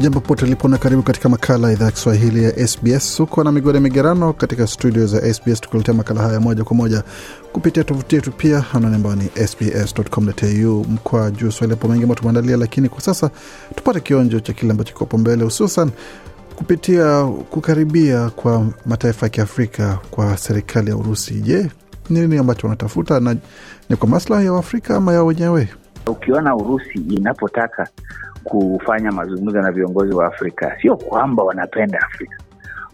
Jambo pote lipo na karibu katika makala ya idhaa ya Kiswahili ya SBS. Uko na migode migerano katika studio za SBS, tukuletea makala haya moja kwa moja kupitia tovuti yetu, pia anwani ambayo ni sbs.com.au mkwa juu swahili. Hapo mengi ambayo tumeandalia, lakini kwa sasa tupate kionjo cha kile ambacho kikopo mbele, hususan kupitia kukaribia kwa mataifa ya Kiafrika kwa serikali ya Urusi. Je, ni nini ambacho wanatafuta na ni kwa maslahi ya Waafrika ama yao wenyewe? Ukiona Urusi inapotaka kufanya mazungumzo na viongozi wa Afrika, sio kwamba wanapenda Afrika,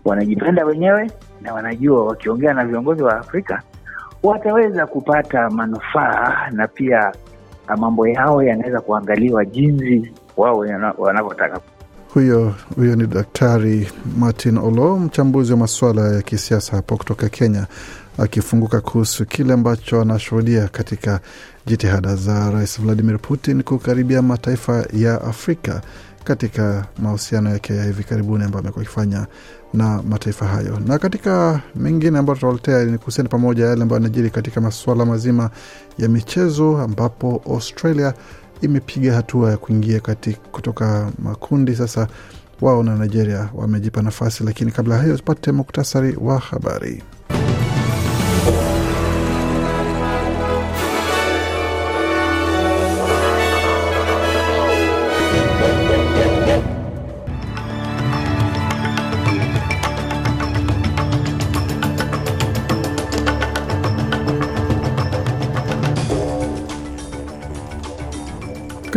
wanajipenda wenyewe na wanajua wakiongea na viongozi wa Afrika wataweza kupata manufaa na pia mambo yao yanaweza kuangaliwa jinsi wao wanavyotaka. Huyo huyo ni Daktari Martin Olo, mchambuzi wa masuala ya kisiasa hapo kutoka Kenya, akifunguka kuhusu kile ambacho anashuhudia katika jitihada za Rais Vladimir Putin kukaribia mataifa ya Afrika katika mahusiano yake ya hivi karibuni ambayo amekuwa akifanya na mataifa hayo. Na katika mengine ambayo tutawaletea ni kuhusiana pamoja yale ambayo anajiri katika masuala mazima ya michezo, ambapo Australia imepiga hatua ya kuingia kati kutoka makundi. Sasa wao na Nigeria wamejipa nafasi, lakini kabla ya hayo tupate muktasari wa habari.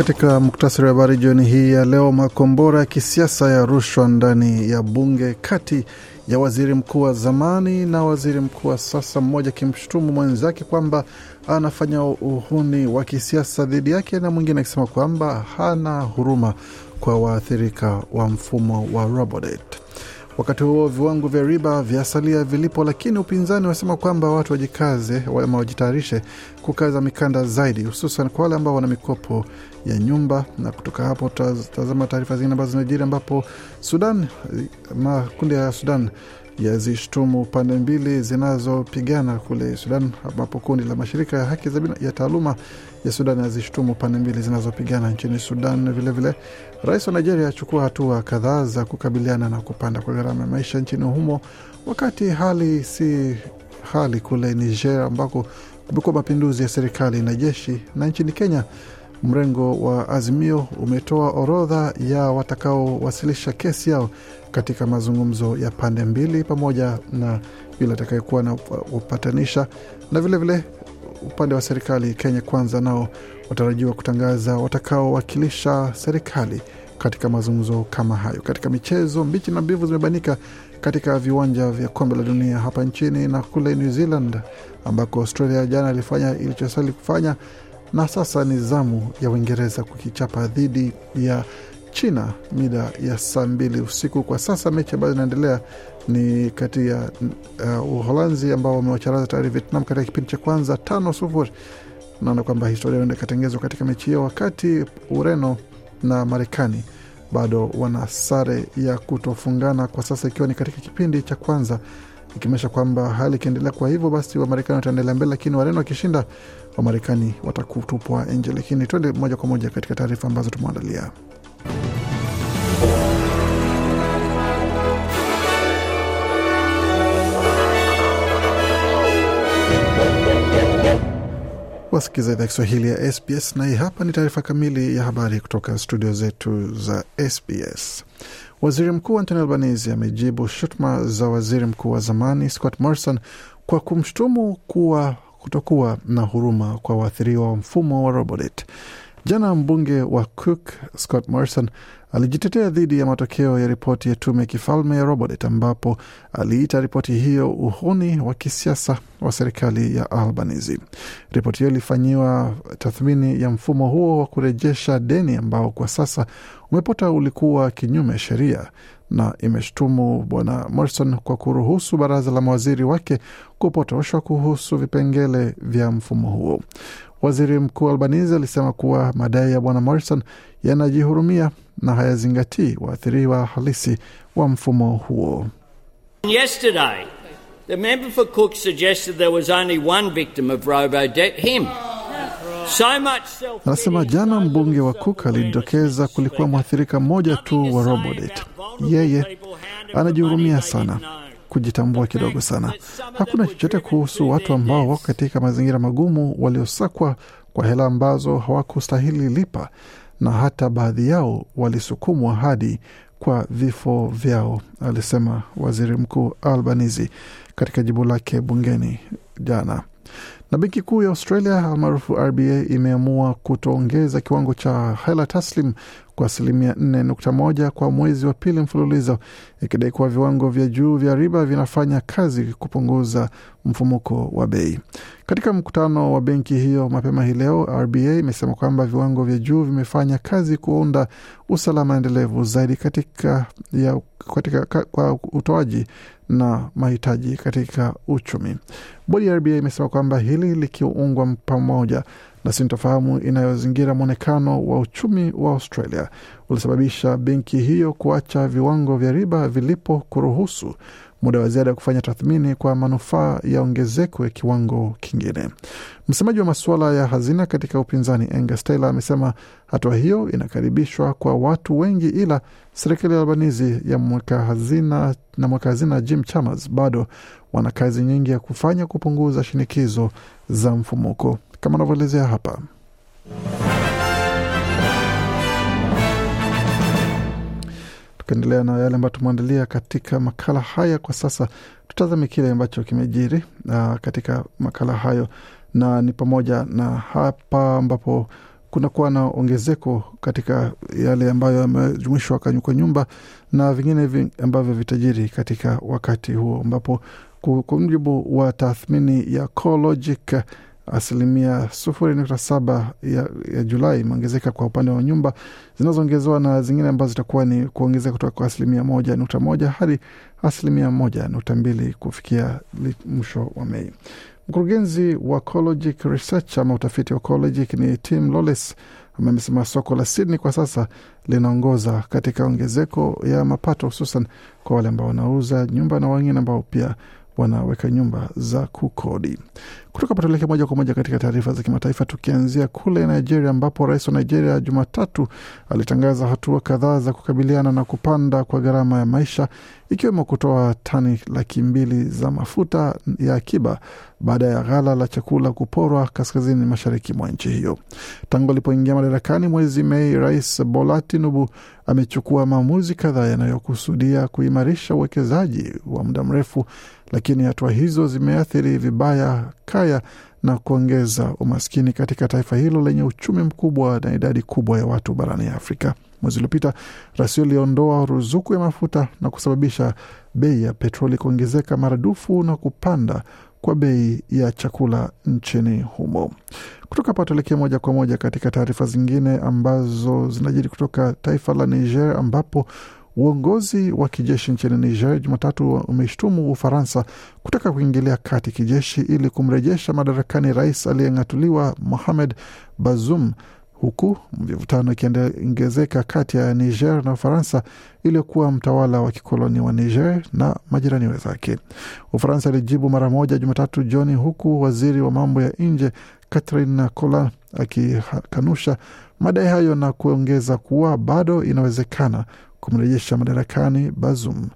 Katika muktasari wa habari jioni hii ya leo, makombora ya kisiasa ya rushwa ndani ya bunge kati ya waziri mkuu wa zamani na waziri mkuu wa sasa, mmoja akimshutumu mwenzake kwamba anafanya uhuni wa kisiasa dhidi yake na mwingine akisema kwamba hana huruma kwa waathirika wa mfumo wa Robodebt. Wakati huo viwango vya riba vyasalia vilipo, lakini upinzani wasema kwamba watu wajikaze ama wajitayarishe kukaza mikanda zaidi, hususan kwa wale ambao wana mikopo ya nyumba. Na kutoka hapo tutazama taarifa zingine ambazo zinajiri, ambapo Sudan, makundi ya Sudan yazishtumu pande mbili zinazopigana kule Sudan, ambapo kundi la mashirika ya haki za ya taaluma ya Sudan yazishutumu pande mbili zinazopigana nchini Sudan. Vilevile, rais wa Nigeria achukua hatua kadhaa za kukabiliana na kupanda kwa gharama ya maisha nchini humo, wakati hali si hali kule Niger ambako kumekuwa mapinduzi ya serikali na jeshi. Na nchini Kenya, mrengo wa Azimio umetoa orodha ya watakaowasilisha kesi yao katika mazungumzo ya pande mbili pamoja na yule atakayekuwa na upatanisha. Na vilevile vile, upande wa serikali Kenya Kwanza nao watarajiwa kutangaza watakaowakilisha serikali katika mazungumzo kama hayo. Katika michezo, mbichi na mbivu zimebanika katika viwanja vya kombe la dunia hapa nchini na kule New Zealand ambako Australia jana ilifanya ilichostahili kufanya, na sasa ni zamu ya Uingereza kukichapa dhidi ya China mida ya saa mbili usiku. Kwa sasa mechi ambayo inaendelea ni kati ya uh, Uholanzi ambao wamewacharaza tayari Vietnam katika kipindi cha kwanza tano sufuri. Naona kwamba historia huenda ikatengezwa katika mechi hiyo, wakati Ureno na Marekani bado wana sare ya kutofungana kwa sasa, ikiwa ni katika kipindi cha kwanza, ikimaanisha kwamba hali ikiendelea kwa hivyo basi Wamarekani wataendelea mbele, lakini Wareno wakishinda Wamarekani watakutupwa nje. Lakini tuende moja kwa moja katika taarifa ambazo tumeandalia. Wasikiza idhaa Kiswahili ya SBS na hii hapa ni taarifa kamili ya habari kutoka studio zetu za SBS. Waziri Mkuu Anthony Albanese amejibu shutuma za waziri mkuu wa zamani Scott Morrison kwa kumshutumu kuwa kutokuwa na huruma kwa waathiriwa wa mfumo wa Robodebt. Jana mbunge wa Cook Scott Morrison alijitetea dhidi ya matokeo ya ripoti ya tume ya kifalme ya Robodet ambapo aliita ripoti hiyo uhuni wa kisiasa wa serikali ya Albanese. Ripoti hiyo ilifanyiwa tathmini ya mfumo huo wa kurejesha deni ambao kwa sasa umepota ulikuwa kinyume sheria na imeshtumu bwana Morrison kwa kuruhusu baraza la mawaziri wake kupotoshwa kuhusu vipengele vya mfumo huo. Waziri Mkuu Albanese alisema kuwa madai ya bwana Morrison yanajihurumia na hayazingatii waathiriwa halisi wa mfumo huo. Yesterday, the member for Cook suggested there was only one victim of robo-debt, him. Anasema jana mbunge wa Cook alidokeza kulikuwa mwathirika mmoja tu wa Robodet. Yeye anajihurumia sana, kujitambua kidogo sana. Hakuna chochote kuhusu watu ambao wako katika mazingira magumu, waliosakwa kwa hela ambazo hawakustahili lipa, na hata baadhi yao walisukumwa hadi kwa vifo vyao, alisema waziri mkuu Albanese katika jibu lake bungeni jana. Na benki kuu ya Australia almaarufu RBA imeamua kutoongeza kiwango cha hela taslim kwa asilimia 4.1 kwa mwezi wa pili mfululizo, ikidai kuwa viwango vya juu vya riba vinafanya kazi kupunguza mfumuko wa bei. Katika mkutano wa benki hiyo mapema hii leo, RBA imesema kwamba viwango vya juu vimefanya kazi kuunda usalama endelevu zaidi katika, ya, katika ka, kwa utoaji na mahitaji katika uchumi. Bodi ya RBA imesema kwamba hili likiungwa pamoja na sintofahamu inayozingira mwonekano wa uchumi wa Australia ulisababisha benki hiyo kuacha viwango vya riba vilipo kuruhusu muda wa ziada ya kufanya tathmini kwa manufaa ya ongezeko ya kiwango kingine. Msemaji wa masuala ya hazina katika upinzani Angus Taylor amesema hatua hiyo inakaribishwa kwa watu wengi, ila serikali ya Albanizi ya mweka hazina na mweka hazina Jim Chalmers bado wana kazi nyingi ya kufanya kupunguza shinikizo za mfumuko kama anavyoelezea hapa. Tukaendelea na yale ambayo tumeandalia katika makala haya kwa sasa, tutazame kile ambacho kimejiri uh, katika makala hayo, na ni pamoja na hapa ambapo kunakuwa na ongezeko katika yale ambayo yamejumuishwa kwa nyumba na vingine ambavyo vitajiri katika wakati huo ambapo kwa mujibu wa tathmini ya CoreLogic asilimia sufuri nukta saba ya, ya Julai imeongezeka kwa upande wa nyumba zinazoongezewa na zingine ambazo zitakuwa ni kuongezeka kutoka kwa asilimia moja nukta moja hadi asilimia moja nukta mbili kufikia mwisho wa Mei. Mkurugenzi wa CoreLogic Research ama utafiti wa CoreLogic ni Tim Lawless amesema soko la Sydney kwa sasa linaongoza katika ongezeko ya mapato hususan kwa wale ambao wanauza nyumba na wengine ambao pia wanaweka nyumba za kukodi. Kutoka patuleke moja kwa moja katika taarifa za kimataifa, tukianzia kule Nigeria ambapo rais wa Nigeria Jumatatu alitangaza hatua kadhaa za kukabiliana na kupanda kwa gharama ya maisha, ikiwemo kutoa tani laki mbili za mafuta ya akiba baada ya ghala la chakula kuporwa kaskazini mashariki mwa nchi hiyo. Tangu alipoingia madarakani mwezi Mei, Rais Bola Tinubu amechukua maamuzi kadhaa yanayokusudia kuimarisha uwekezaji wa muda mrefu, lakini hatua hizo zimeathiri vibaya kaya na kuongeza umaskini katika taifa hilo lenye uchumi mkubwa na idadi kubwa ya watu barani Afrika. Mwezi uliopita Rasio iliondoa ruzuku ya mafuta na kusababisha bei ya petroli kuongezeka maradufu na kupanda kwa bei ya chakula nchini humo. Kutoka hapa tuelekee moja kwa moja katika taarifa zingine ambazo zinajiri kutoka taifa la Niger ambapo uongozi wa kijeshi nchini Niger Jumatatu umeshtumu Ufaransa kutaka kuingilia kati kijeshi ili kumrejesha madarakani rais aliyeng'atuliwa Mohamed Bazoum huku mivutano ikiongezeka kati ya Niger na Ufaransa iliyokuwa mtawala wa kikoloni wa Niger na majirani wenzake. Ufaransa ilijibu mara moja Jumatatu jioni, huku waziri wa mambo ya nje Catherine Colonna akikanusha madai hayo na kuongeza kuwa bado inawezekana kumrejesha madarakani Bazoum.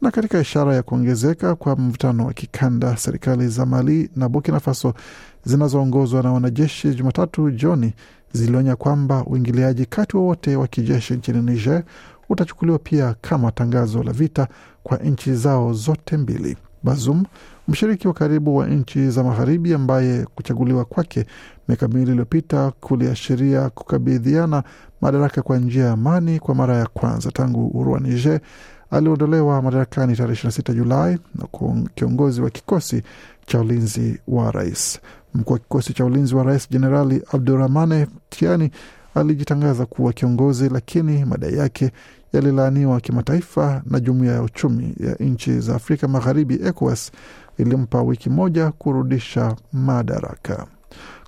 Na katika ishara ya kuongezeka kwa mvutano wa kikanda, serikali za Mali na Burkina Faso zinazoongozwa na wanajeshi Jumatatu jioni zilionya kwamba uingiliaji kati wowote wa kijeshi nchini Niger utachukuliwa pia kama tangazo la vita kwa nchi zao zote mbili. Bazoum, mshiriki wa karibu wa nchi za magharibi, ambaye kuchaguliwa kwake miaka miwili iliyopita kuliashiria kukabidhiana madaraka kwa njia ya amani kwa mara ya kwanza tangu uhuru wa Niger aliondolewa madarakani tarehe 26 Julai na kiongozi wa kikosi cha ulinzi wa rais. Mkuu wa kikosi cha ulinzi wa rais Jenerali Abdurahmane Tiani alijitangaza kuwa kiongozi, lakini madai yake yalilaaniwa kimataifa na jumuiya ya uchumi ya nchi za Afrika Magharibi, ECOWAS, ilimpa wiki moja kurudisha madaraka.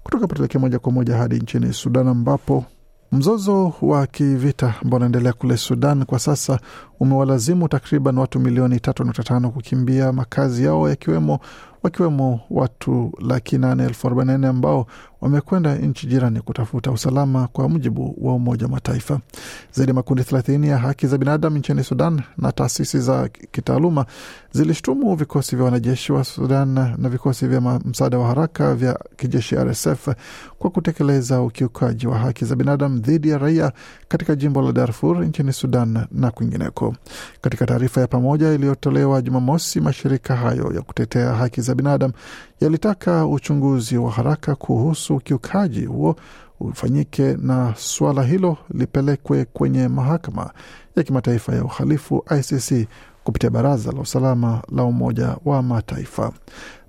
Kutoka tuelekea moja kwa moja hadi nchini Sudan ambapo mzozo wa kivita ambao unaendelea kule Sudan kwa sasa umewalazimu takriban watu milioni tatu nukta tano kukimbia makazi yao yakiwemo wakiwemo watu laki nane elfu arobaini na nne ambao wamekwenda nchi jirani kutafuta usalama, kwa mujibu wa Umoja wa Mataifa. Zaidi ya makundi thelathini ya haki za binadamu nchini Sudan na taasisi za kitaaluma zilishtumu vikosi vya wanajeshi wa Sudan na vikosi vya msaada wa haraka vya kijeshi RSF kwa kutekeleza ukiukaji wa haki za binadamu dhidi ya raia katika jimbo la Darfur nchini Sudan na kwingineko. Katika taarifa ya pamoja iliyotolewa Jumamosi, mashirika hayo ya kutetea haki za binadamu yalitaka uchunguzi wa haraka kuhusu ukiukaji huo ufanyike na suala hilo lipelekwe kwenye mahakama ya kimataifa ya uhalifu ICC kupitia Baraza la Usalama la Umoja wa Mataifa.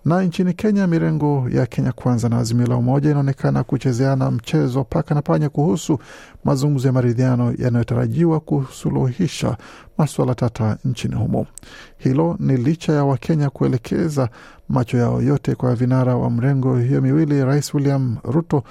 Na nchini Kenya, mirengo ya Kenya Kwanza na Azimio la Umoja inaonekana kuchezeana mchezo paka na panya kuhusu mazungumzo ya maridhiano yanayotarajiwa kusuluhisha masuala tata nchini humo. Hilo ni licha ya Wakenya kuelekeza macho yao yote kwa vinara wa mrengo hiyo miwili, Rais William Ruto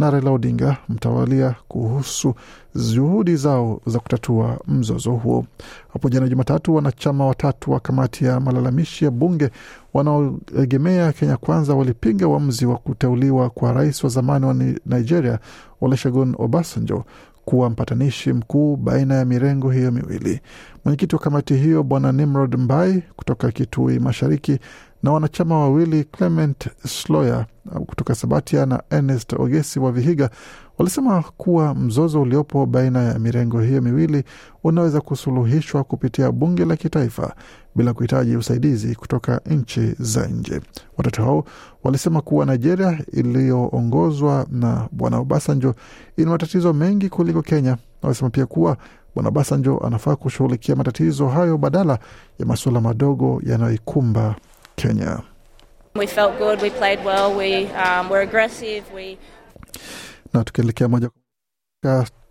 na Raila Odinga mtawalia kuhusu juhudi zao za kutatua mzozo huo. Hapo jana Jumatatu, wanachama watatu wa kamati ya malalamishi ya bunge wanaoegemea Kenya Kwanza walipinga uamuzi wa kuteuliwa kwa rais wa zamani wa Nigeria Olusegun Obasanjo kuwa mpatanishi mkuu baina ya mirengo hiyo miwili. Mwenyekiti wa kamati hiyo Bwana Nimrod Mbai kutoka Kitui Mashariki na wanachama wawili Clement Sloya kutoka Sabatia na Ernest Ogesi wa Vihiga walisema kuwa mzozo uliopo baina ya mirengo hiyo miwili unaweza kusuluhishwa kupitia bunge la kitaifa bila kuhitaji usaidizi kutoka nchi za nje. Watatu hao walisema kuwa Nigeria iliyoongozwa na Bwana Obasanjo ina matatizo mengi kuliko Kenya. Walisema pia kuwa Bwana Obasanjo anafaa kushughulikia matatizo hayo badala ya masuala madogo yanayoikumba Kenya. We felt good, we played well, we um, were aggressive, we na tukielekea moja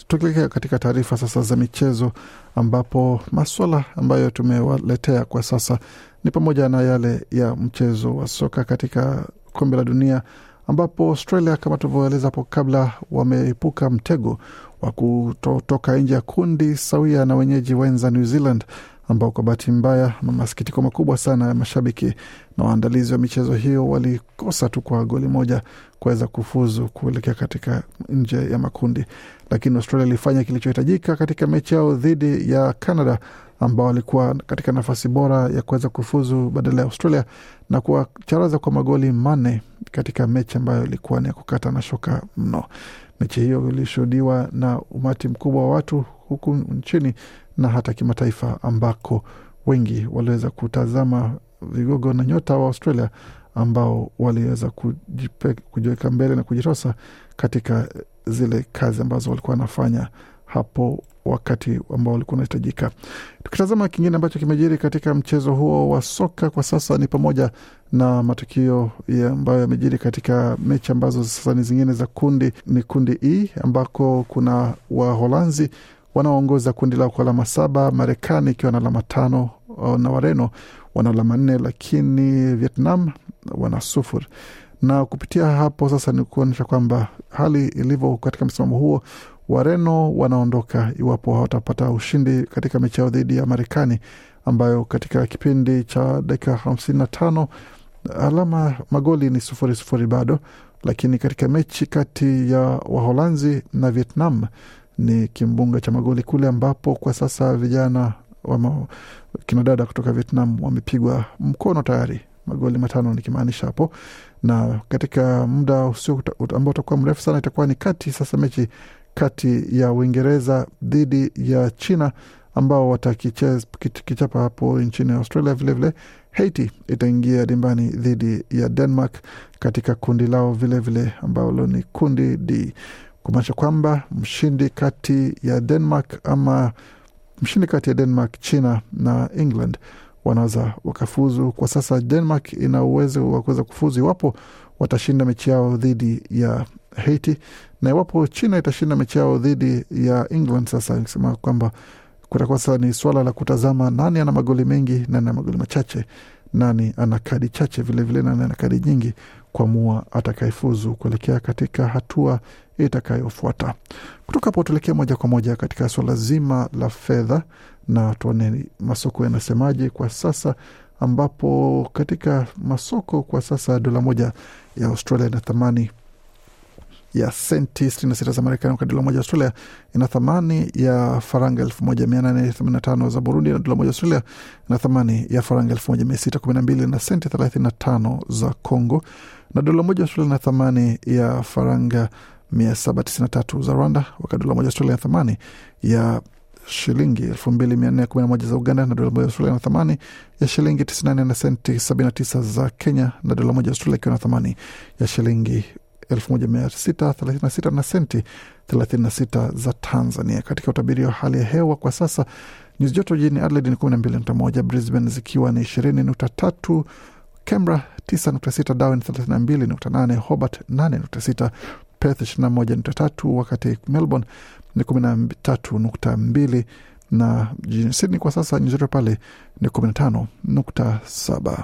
tukielekea katika taarifa sasa za michezo, ambapo maswala ambayo tumewaletea kwa sasa ni pamoja na yale ya mchezo wa soka katika kombe la dunia, ambapo Australia kama tulivyoeleza hapo kabla, wameepuka mtego wa kutotoka nje ya kundi sawia na wenyeji wenza New Zealand ambao kwa bahati mbaya na masikitiko makubwa sana ya mashabiki na waandalizi wa michezo hiyo walikosa tu kwa goli moja kuweza kufuzu kuelekea katika nje ya makundi, lakini Australia ilifanya kilichohitajika katika mechi yao dhidi ya Canada ambao walikuwa katika nafasi bora ya kuweza kufuzu badala ya Australia na kuwacharaza kwa magoli manne katika mechi ambayo ilikuwa ni ya kukata na shoka mno. Mechi hiyo ilishuhudiwa na umati mkubwa wa watu huku nchini na hata kimataifa ambako wengi waliweza kutazama vigogo na nyota wa Australia ambao waliweza kujiweka mbele na kujitosa katika zile kazi ambazo walikuwa wanafanya hapo wakati ambao walikuwa unahitajika. Tukitazama kingine ambacho kimejiri katika mchezo huo wa soka kwa sasa ni pamoja na matukio ya ambayo yamejiri katika mechi ambazo sasa ni zingine za kundi, ni kundi E ambako kuna Waholanzi wanaoongoza kundi lao kwa alama saba, Marekani ikiwa na alama tano na Wareno wana alama nne, lakini Vietnam wana sufuri. Na kupitia hapo sasa ni kuonyesha kwamba hali ilivyo katika msimamo huo, Wareno wanaondoka iwapo hawatapata ushindi katika mechi yao dhidi ya Marekani ambayo katika kipindi cha dakika hamsini na tano alama magoli ni sufuri sufuri bado, lakini katika mechi kati ya Waholanzi na Vietnam ni kimbunga cha magoli kule, ambapo kwa sasa vijana wama, kinadada kutoka Vietnam wamepigwa mkono tayari magoli matano nikimaanisha hapo, na katika muda usio ambao utakuwa mrefu sana itakuwa ni kati sasa mechi kati ya Uingereza dhidi ya China ambao watakichapa hapo nchini Australia. Vilevile vile, Haiti itaingia dimbani dhidi ya Denmark katika kundi lao vilevile ambalo ni kundi D. kumaanisha kwamba mshindi kati ya Denmark ama mshindi kati ya Denmark, China na England wanaweza wakafuzu. Kwa sasa Denmark ina uwezo wa kuweza kufuzu iwapo watashinda mechi yao dhidi ya Haiti, na iwapo China itashinda mechi yao dhidi ya England, sasa ikisema kwamba kutakuwa sasa ni swala la kutazama nani ana magoli mengi, nani ana magoli machache, nani ana kadi chache vilevile, nani ana kadi nyingi, kuamua atakayefuzu kuelekea katika hatua itakayofuata. Kutoka hapo tuelekee moja kwa moja katika suala zima la fedha na tuone masoko yanasemaje kwa sasa, ambapo katika masoko kwa sasa dola moja ya Australia ina thamani ya senti 66 za Marekani, wakati dola moja Australia ina thamani ya faranga 1885 za Burundi, na dola moja Australia ina thamani ya faranga 1612 na senti 35 za Congo, na dola moja Australia ina thamani ya faranga 793 za Rwanda, wakati dola moja Australia ina thamani ya shilingi 2411 za Uganda, na dola moja Australia na thamani ya shilingi 94 na senti 79 za Kenya, na dola moja Australia ikiwa na thamani ya shilingi 1636 na senti 36 za Tanzania. Katika utabiri wa hali ya hewa kwa sasa, nyuzi joto jijini Adelaide ni 12.1, Brisbane zikiwa ni 20.3, Canberra 9.6, Darwin 32.8, Hobart 8.6, Perth 21.3, wakati Melbourne ni 13.2 na jijini Sydney kwa sasa nyuzi joto pale ni 15.7.